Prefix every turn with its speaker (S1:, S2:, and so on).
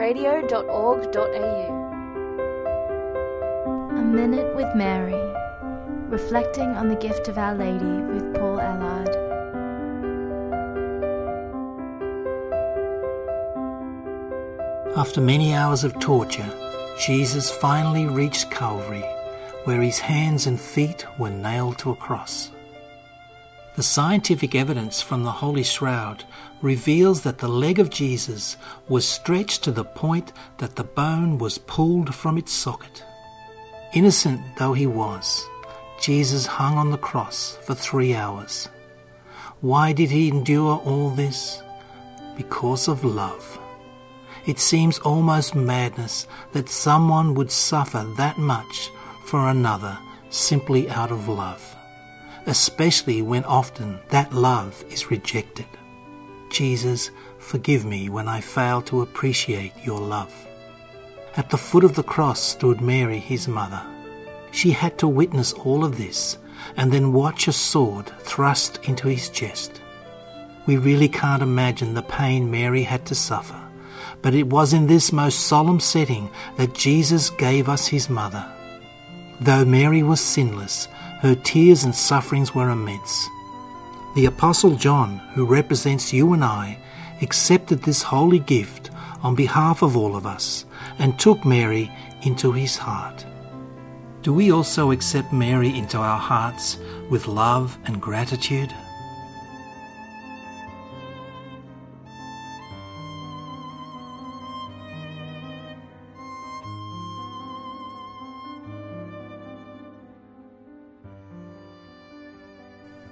S1: www.catholic.radio.org.au.
S2: A Minute with Mary, reflecting on the gift of Our Lady with Paul Allard.
S3: After many hours of torture, Jesus finally reached Calvary, where his hands and feet were nailed to a cross. The scientific evidence from the Holy Shroud reveals that the leg of Jesus was stretched to the point that the bone was pulled from its socket. Innocent though he was, Jesus hung on the cross for three hours. Why did he endure all this? Because of love. It seems almost madness that someone would suffer that much for another simply out of love, especially when often that love is rejected. Jesus, forgive me when I fail to appreciate your love. At the foot of the cross stood Mary, his mother. She had to witness all of this and then watch a sword thrust into his chest. We really can't imagine the pain Mary had to suffer, but it was in this most solemn setting that Jesus gave us his mother. Though Mary was sinless, her tears and sufferings were immense. The Apostle John, who represents you and I, accepted this holy gift on behalf of all of us and took Mary into his heart. Do we also accept Mary into our hearts with love and gratitude?